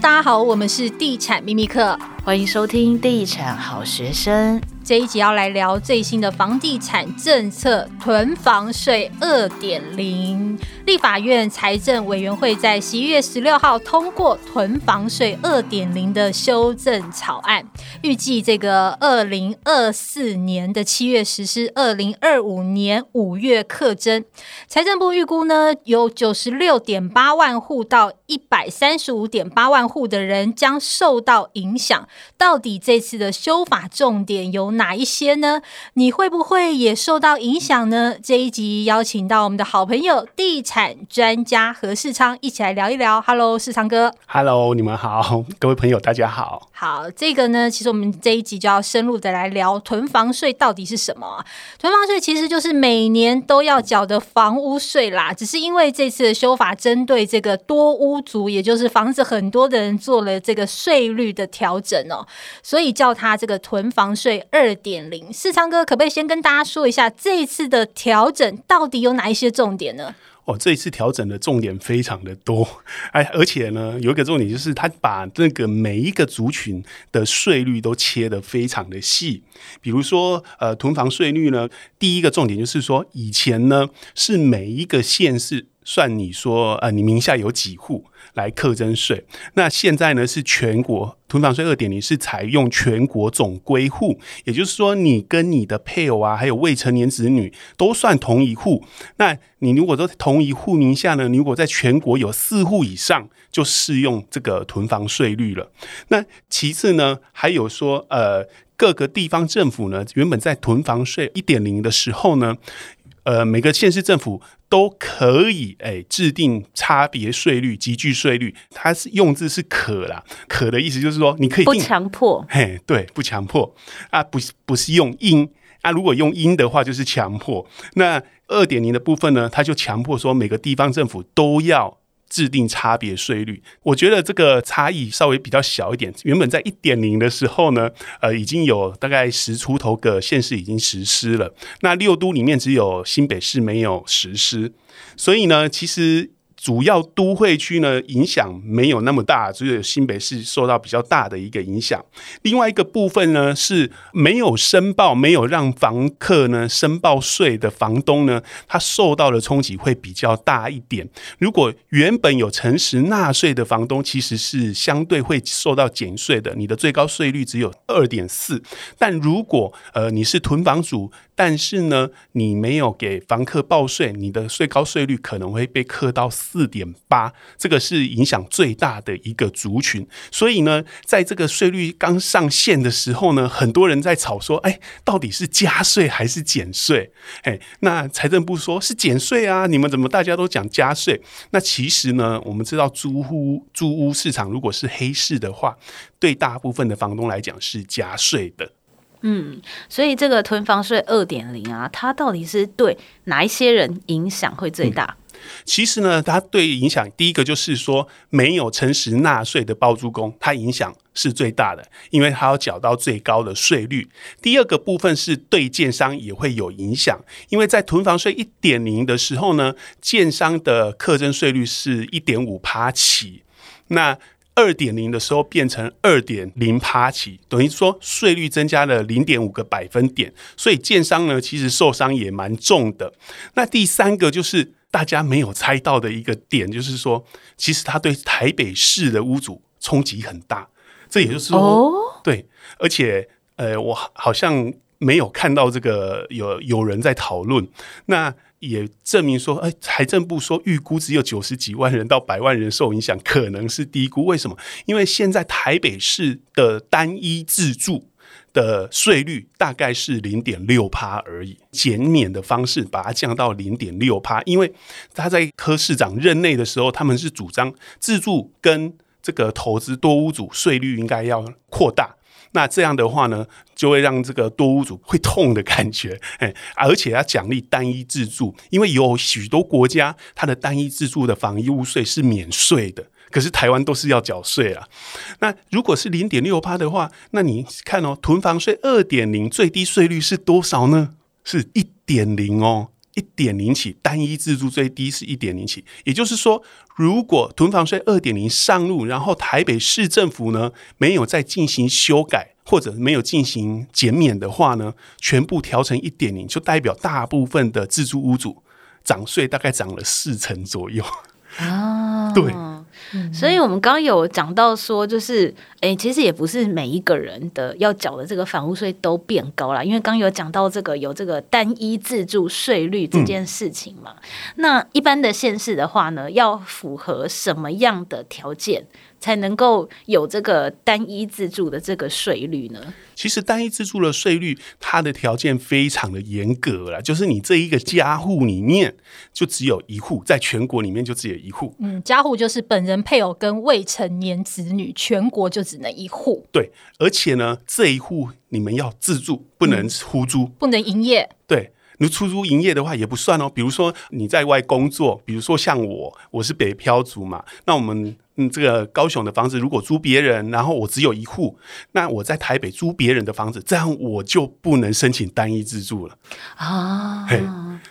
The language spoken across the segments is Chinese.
大家好，我们是地产秘密课，欢迎收听地产好学生。这一集要来聊最新的房地产政策——囤房税二点零。立法院财政委员会在十一月十六号通过囤房税二点零的修正草案，预计这个二零二四年的七月实施，二零二五年五月课征。财政部预估呢，有九十六点八万户到一百三十五点八万户的人将受到影响。到底这次的修法重点有哪一些呢？你会不会也受到影响呢？这一集邀请到我们的好朋友地产专家何世昌一起来聊一聊。Hello，世昌哥。Hello，你们好，各位朋友，大家好。好，这个呢，其实我们这一集就要深入的来聊囤房税到底是什么。囤房税其实就是每年都要缴的房屋税啦，只是因为这次的修法针对这个多屋族，也就是房子很多的人做了这个税率的调整哦，所以叫它这个囤房税二。二点零，世昌哥可不可以先跟大家说一下这一次的调整到底有哪一些重点呢？哦，这一次调整的重点非常的多，哎，而且呢，有一个重点就是他把这个每一个族群的税率都切得非常的细。比如说，呃，囤房税率呢，第一个重点就是说，以前呢是每一个县市算你说，呃，你名下有几户。来课征税，那现在呢是全国囤房税二点零是采用全国总归户，也就是说你跟你的配偶啊，还有未成年子女都算同一户。那你如果说同一户名下呢，你如果在全国有四户以上，就适用这个囤房税率了。那其次呢，还有说呃各个地方政府呢，原本在囤房税一点零的时候呢，呃每个县市政府。都可以诶、欸，制定差别税率、集聚税率，它是用字是可啦，可的意思就是说你可以定不强迫，嘿，对，不强迫啊，不是不是用应啊，如果用应的话就是强迫。那二点零的部分呢，它就强迫说每个地方政府都要。制定差别税率，我觉得这个差异稍微比较小一点。原本在一点零的时候呢，呃，已经有大概十出头个县市已经实施了。那六都里面只有新北市没有实施，所以呢，其实。主要都会区呢，影响没有那么大，只有新北市受到比较大的一个影响。另外一个部分呢，是没有申报、没有让房客呢申报税的房东呢，他受到的冲击会比较大一点。如果原本有诚实纳税的房东，其实是相对会受到减税的，你的最高税率只有二点四。但如果呃你是囤房主，但是呢你没有给房客报税，你的最高税率可能会被克到四点八，这个是影响最大的一个族群。所以呢，在这个税率刚上线的时候呢，很多人在吵说：“哎，到底是加税还是减税？”哎，那财政部说是减税啊，你们怎么大家都讲加税？那其实呢，我们知道租屋租屋市场如果是黑市的话，对大部分的房东来讲是加税的。嗯，所以这个囤房税二点零啊，它到底是对哪一些人影响会最大？其实呢，它对影响第一个就是说，没有诚实纳税的包租公，它影响是最大的，因为它要缴到最高的税率。第二个部分是对建商也会有影响，因为在囤房税一点零的时候呢，建商的课征税率是一点五趴起，那二点零的时候变成二点零趴起，等于说税率增加了零点五个百分点，所以建商呢其实受伤也蛮重的。那第三个就是。大家没有猜到的一个点，就是说，其实它对台北市的屋主冲击很大。这也就是说，哦、对，而且呃，我好像没有看到这个有有人在讨论。那也证明说，哎，财政部说预估只有九十几万人到百万人受影响，可能是低估。为什么？因为现在台北市的单一自住。的税率大概是零点六趴而已，减免的方式把它降到零点六趴，因为他在柯市长任内的时候，他们是主张自住跟这个投资多屋主税率应该要扩大，那这样的话呢，就会让这个多屋主会痛的感觉，哎，而且要奖励单一自住，因为有许多国家它的单一自住的房屋税是免税的。可是台湾都是要缴税啊，那如果是零点六趴的话，那你看哦，囤房税二点零最低税率是多少呢？是一点零哦，一点零起，单一自住最低是一点零起。也就是说，如果囤房税二点零上路，然后台北市政府呢没有再进行修改或者没有进行减免的话呢，全部调成一点零，就代表大部分的自住屋主涨税大概涨了四成左右。啊，对。所以，我们刚有讲到说，就是，哎，其实也不是每一个人的要缴的这个房屋税都变高了，因为刚有讲到这个有这个单一自住税率这件事情嘛。那一般的县市的话呢，要符合什么样的条件？才能够有这个单一自住的这个税率呢？其实单一自住的税率，它的条件非常的严格了，就是你这一个家户里面就只有一户，在全国里面就只有一户。嗯，家户就是本人、配偶跟未成年子女，全国就只能一户。对，而且呢，这一户你们要自住，不能出租，嗯、不能营业。对。你出租营业的话也不算哦，比如说你在外工作，比如说像我，我是北漂族嘛，那我们嗯这个高雄的房子如果租别人，然后我只有一户，那我在台北租别人的房子，这样我就不能申请单一自住了啊。嘿，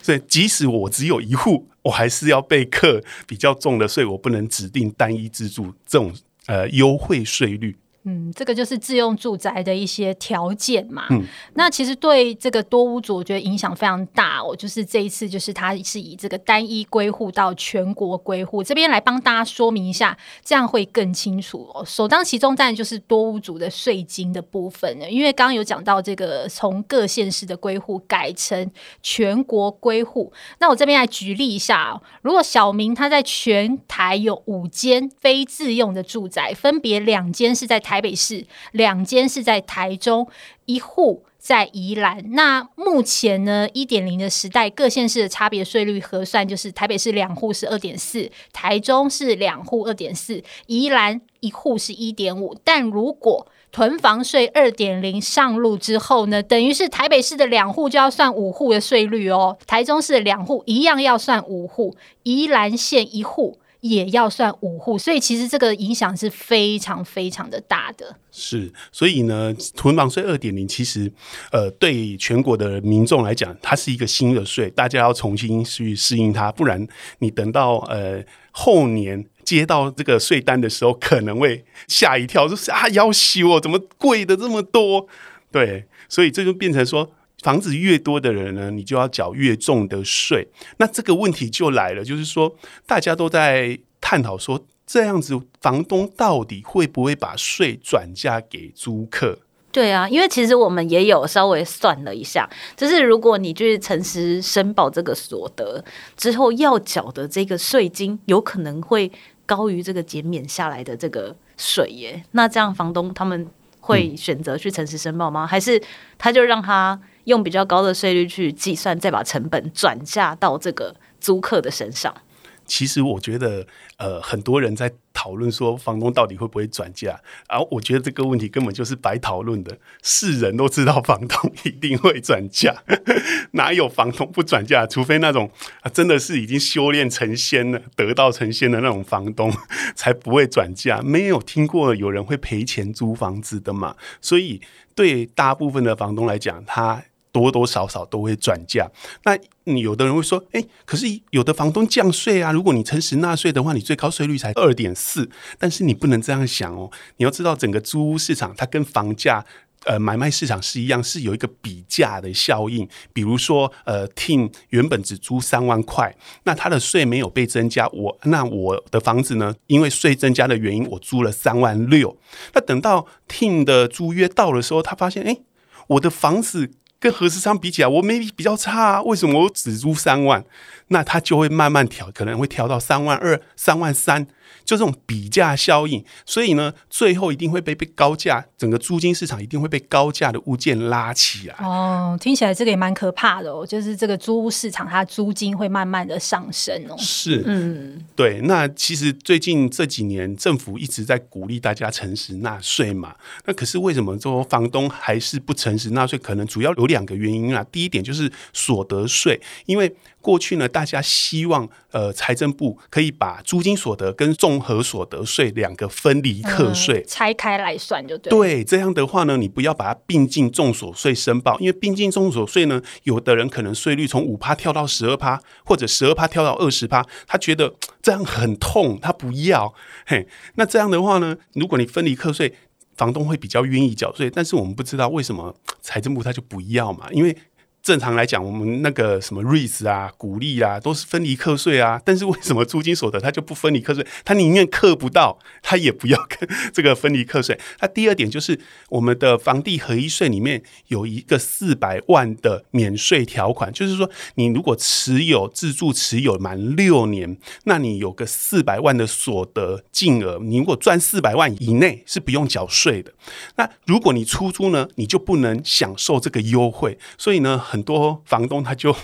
所以即使我只有一户，我还是要被课比较重的税，我不能指定单一自住这种呃优惠税率。嗯，这个就是自用住宅的一些条件嘛。嗯，那其实对这个多屋主，我觉得影响非常大哦。就是这一次，就是它是以这个单一归户到全国归户，这边来帮大家说明一下，这样会更清楚哦。首当其冲，当然就是多屋主的税金的部分了，因为刚刚有讲到这个从各县市的归户改成全国归户。那我这边来举例一下哦，如果小明他在全台有五间非自用的住宅，分别两间是在台。台北市两间是在台中，一户在宜兰。那目前呢，一点零的时代，各县市的差别税率核算就是台北市两户是二点四，台中是两户二点四，宜兰一户是一点五。但如果囤房税二点零上路之后呢，等于是台北市的两户就要算五户的税率哦，台中市的两户一样要算五户，宜兰县一户。也要算五户，所以其实这个影响是非常非常的大的。是，所以呢，囤房税二点零其实，呃，对全国的民众来讲，它是一个新的税，大家要重新去适应它，不然你等到呃后年接到这个税单的时候，可能会吓一跳，就是啊，要修哦，怎么贵的这么多？对，所以这就变成说。房子越多的人呢，你就要缴越重的税。那这个问题就来了，就是说大家都在探讨说，这样子房东到底会不会把税转嫁给租客？对啊，因为其实我们也有稍微算了一下，就是如果你就是诚实申报这个所得之后要缴的这个税金，有可能会高于这个减免下来的这个税耶。那这样房东他们会选择去诚实申报吗？嗯、还是他就让他？用比较高的税率去计算，再把成本转嫁到这个租客的身上。其实我觉得，呃，很多人在讨论说房东到底会不会转嫁，而我觉得这个问题根本就是白讨论的。是人都知道房东一定会转嫁，哪有房东不转嫁？除非那种啊，真的是已经修炼成仙了、得道成仙的那种房东，才不会转嫁。没有听过有人会赔钱租房子的嘛？所以对大部分的房东来讲，他。多多少少都会转嫁。那你有的人会说，哎，可是有的房东降税啊。如果你诚实纳税的话，你最高税率才二点四。但是你不能这样想哦。你要知道，整个租屋市场它跟房价、呃买卖市场是一样，是有一个比价的效应。比如说，呃，T 原本只租三万块，那他的税没有被增加，我那我的房子呢，因为税增加的原因，我租了三万六。那等到 T 的租约到的时候，他发现，哎，我的房子。跟合资商比起来，我没比较差啊，为什么我只租三万？那他就会慢慢调，可能会调到三万二、三万三。就这种比价效应，所以呢，最后一定会被被高价，整个租金市场一定会被高价的物件拉起来。哦，听起来这个也蛮可怕的哦，就是这个租屋市场它租金会慢慢的上升哦。是，嗯，对。那其实最近这几年政府一直在鼓励大家诚实纳税嘛，那可是为什么说房东还是不诚实纳税？可能主要有两个原因啊。第一点就是所得税，因为过去呢，大家希望呃财政部可以把租金所得跟综合所得税两个分离课税，嗯，拆开来算就对。对，这样的话呢，你不要把它并进重所税申报，因为并进重所税呢，有的人可能税率从五趴跳到十二趴，或者十二趴跳到二十趴，他觉得这样很痛，他不要。嘿，那这样的话呢，如果你分离课税，房东会比较愿意缴税，但是我们不知道为什么财政部他就不要嘛，因为。正常来讲，我们那个什么 REITs 啊、股利啊，都是分离课税啊。但是为什么租金所得他就不分离课税？他宁愿课不到，他也不要跟这个分离课税。那第二点就是，我们的房地合一税里面有一个四百万的免税条款，就是说，你如果持有自住持有满六年，那你有个四百万的所得净额，你如果赚四百万以内是不用缴税的。那如果你出租呢，你就不能享受这个优惠。所以呢，很多房东他就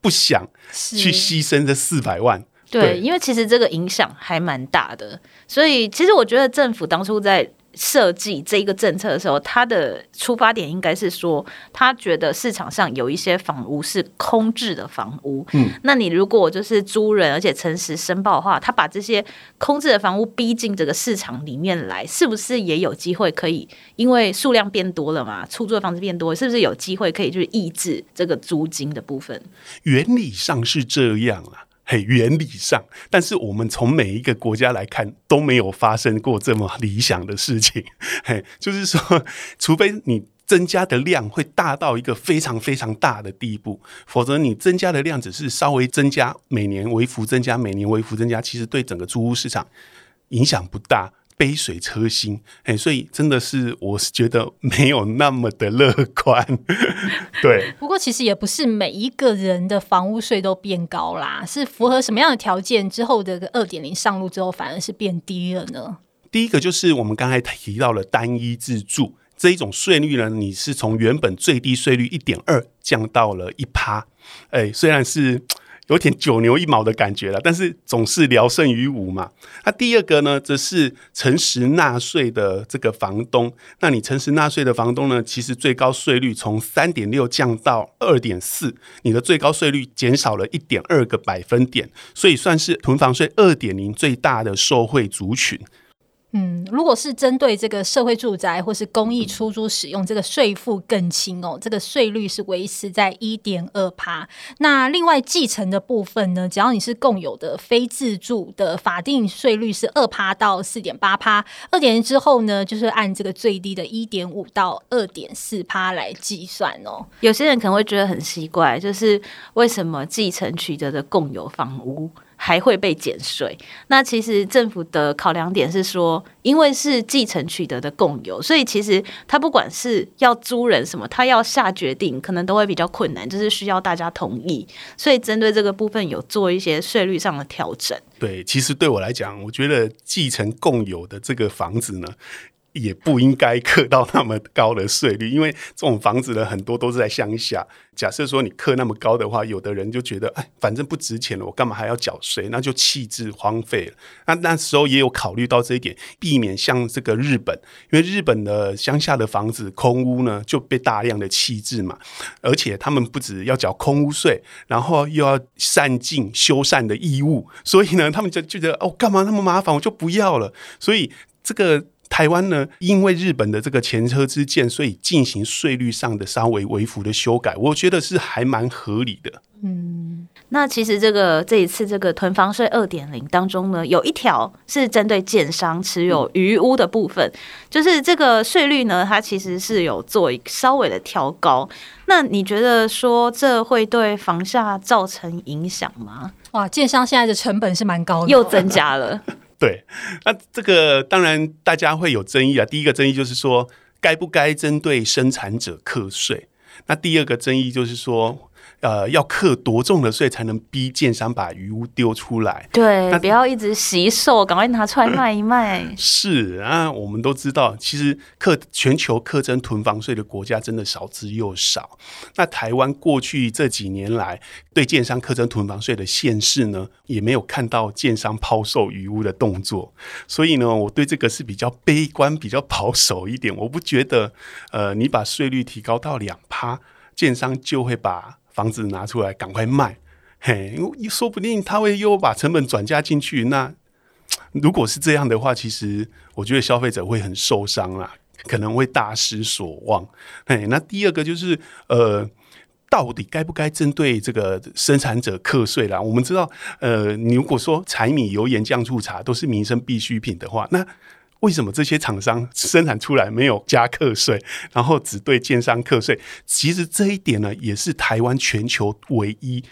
不想去牺牲这四百万，对，因为其实这个影响还蛮大的，所以其实我觉得政府当初在。设计这一个政策的时候，他的出发点应该是说，他觉得市场上有一些房屋是空置的房屋。嗯，那你如果就是租人，而且诚实申报的话，他把这些空置的房屋逼进这个市场里面来，是不是也有机会可以？因为数量变多了嘛，出租的房子变多，是不是有机会可以就是抑制这个租金的部分？原理上是这样啊。嘿，原理上，但是我们从每一个国家来看，都没有发生过这么理想的事情。嘿，就是说，除非你增加的量会大到一个非常非常大的地步，否则你增加的量只是稍微增加，每年微幅增加，每年微幅增加，其实对整个租屋市场影响不大。杯水车薪，哎，所以真的是，我是觉得没有那么的乐观。对，不过其实也不是每一个人的房屋税都变高啦，是符合什么样的条件之后的二点零上路之后，反而是变低了呢？第一个就是我们刚才提到了单一自住这一种税率呢，你是从原本最低税率一点二降到了一趴，哎，虽然是。有点九牛一毛的感觉了，但是总是聊胜于无嘛。那第二个呢，则是诚实纳税的这个房东。那你诚实纳税的房东呢，其实最高税率从三点六降到二点四，你的最高税率减少了一点二个百分点，所以算是囤房税二点零最大的受惠族群。嗯，如果是针对这个社会住宅或是公益出租使用，这个税负更轻哦，这个税率是维持在一点二趴。那另外继承的部分呢，只要你是共有的非自住的，法定税率是二趴到四点八趴，二点之后呢，就是按这个最低的一点五到二点四趴来计算哦。有些人可能会觉得很奇怪，就是为什么继承取得的共有房屋，还会被减税。那其实政府的考量点是说，因为是继承取得的共有，所以其实他不管是要租人什么，他要下决定可能都会比较困难，就是需要大家同意。所以针对这个部分有做一些税率上的调整。对，其实对我来讲，我觉得继承共有的这个房子呢。也不应该课到那么高的税率，因为这种房子呢，很多都是在乡下。假设说你课那么高的话，有的人就觉得，哎，反正不值钱了，我干嘛还要缴税？那就弃置荒废了。那那时候也有考虑到这一点，避免像这个日本，因为日本的乡下的房子空屋呢就被大量的弃置嘛，而且他们不止要缴空屋税，然后又要善尽修缮的义务，所以呢，他们就觉得哦，干嘛那么麻烦，我就不要了。所以这个。台湾呢，因为日本的这个前车之鉴，所以进行税率上的稍微微幅的修改，我觉得是还蛮合理的。嗯，那其实这个这一次这个囤房税二点零当中呢，有一条是针对建商持有余屋的部分，嗯、就是这个税率呢，它其实是有做稍微的调高。那你觉得说这会对房价造成影响吗？哇，建商现在的成本是蛮高的，又增加了。对，那这个当然大家会有争议啊。第一个争议就是说，该不该针对生产者课税？那第二个争议就是说。呃，要克多重的税才能逼建商把余屋丢出来？对，那不要一直惜售，赶快拿出来卖一卖。是啊，我们都知道，其实课全球课征囤房税的国家真的少之又少。那台湾过去这几年来对建商课征囤房税的限制呢，也没有看到建商抛售余屋的动作。所以呢，我对这个是比较悲观、比较保守一点。我不觉得，呃，你把税率提高到两趴，建商就会把房子拿出来赶快卖，嘿，说不定他会又把成本转嫁进去。那 如果是这样的话，其实我觉得消费者会很受伤啦，可能会大失所望。嘿，那第二个就是呃。到底该不该针对这个生产者课税啦？我们知道，呃，你如果说柴米油盐酱醋茶都是民生必需品的话，那为什么这些厂商生产出来没有加课税，然后只对建商课税？其实这一点呢，也是台湾全球唯一。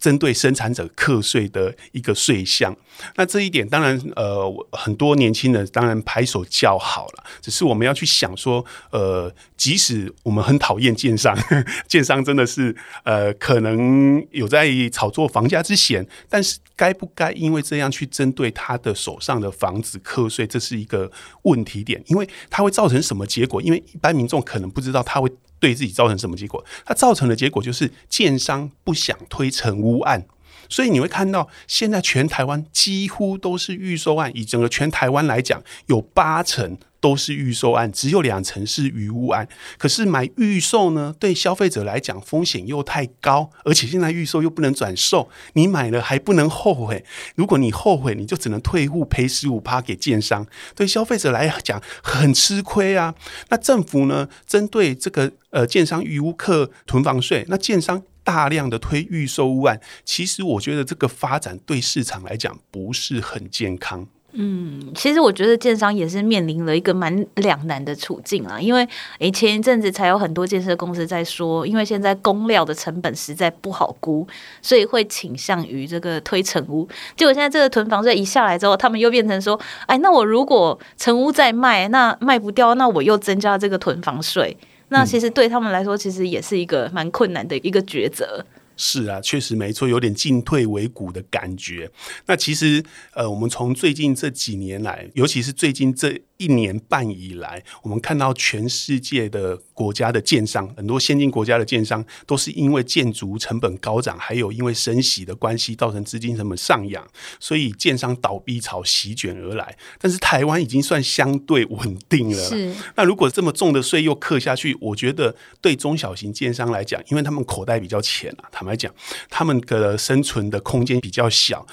针对生产者课税的一个税项，那这一点当然，呃，很多年轻人当然拍手叫好了。只是我们要去想说，呃，即使我们很讨厌建商，建商真的是呃，可能有在炒作房价之嫌，但是该不该因为这样去针对他的手上的房子课税，这是一个问题点，因为它会造成什么结果？因为一般民众可能不知道他会。对自己造成什么结果？它造成的结果就是建商不想推成污案，所以你会看到现在全台湾几乎都是预售案。以整个全台湾来讲，有八成。都是预售案，只有两成是余屋案。可是买预售呢，对消费者来讲风险又太高，而且现在预售又不能转售，你买了还不能后悔。如果你后悔，你就只能退户赔十五趴给建商，对消费者来讲很吃亏啊。那政府呢，针对这个呃建商余屋客囤房税，那建商大量的推预售屋案，其实我觉得这个发展对市场来讲不是很健康。嗯，其实我觉得建商也是面临了一个蛮两难的处境啊，因为诶前一阵子才有很多建设公司在说，因为现在工料的成本实在不好估，所以会倾向于这个推成屋。结果现在这个囤房税一下来之后，他们又变成说，哎，那我如果成屋再卖，那卖不掉，那我又增加这个囤房税，那其实对他们来说，其实也是一个蛮困难的一个抉择。是啊，确实没错，有点进退维谷的感觉。那其实，呃，我们从最近这几年来，尤其是最近这。一年半以来，我们看到全世界的国家的建商，很多先进国家的建商都是因为建筑成本高涨，还有因为升息的关系，造成资金成本上扬，所以建商倒闭潮席卷而来。但是台湾已经算相对稳定了。是。那如果这么重的税又刻下去，我觉得对中小型建商来讲，因为他们口袋比较浅啊，坦白讲，他们的生存的空间比较小。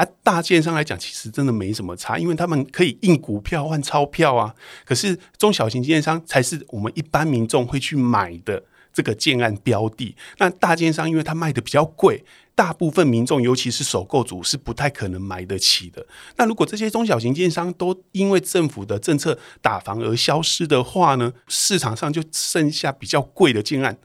啊，大建商来讲，其实真的没什么差，因为他们可以印股票换钞票啊。可是中小型建商才是我们一般民众会去买的这个建案标的。那大建商，因为他卖的比较贵。大部分民众，尤其是首购族，是不太可能买得起的。那如果这些中小型建商都因为政府的政策打房而消失的话呢？市场上就剩下比较贵的建案。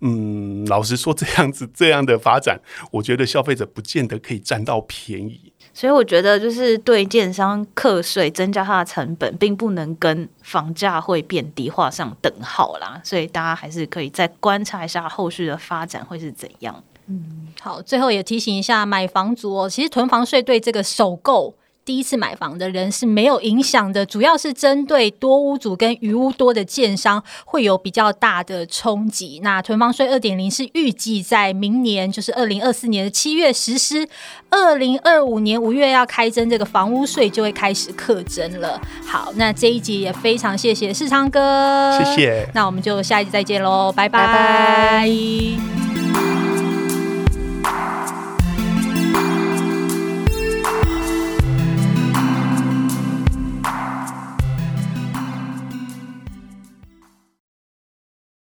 嗯，老实说，这样子这样的发展，我觉得消费者不见得可以占到便宜。所以我觉得，就是对建商课税增加它的成本，并不能跟房价会变低画上等号啦。所以大家还是可以再观察一下后续的发展会是怎样。嗯，好，最后也提醒一下买房族哦，其实囤房税对这个首购。第一次买房的人是没有影响的，主要是针对多屋主跟余屋多的建商会有比较大的冲击。那囤房税二点零是预计在明年，就是二零二四年的七月实施，二零二五年五月要开征这个房屋税就会开始课征了。好，那这一集也非常谢谢世昌哥，谢谢。那我们就下一集再见喽，拜拜。拜拜。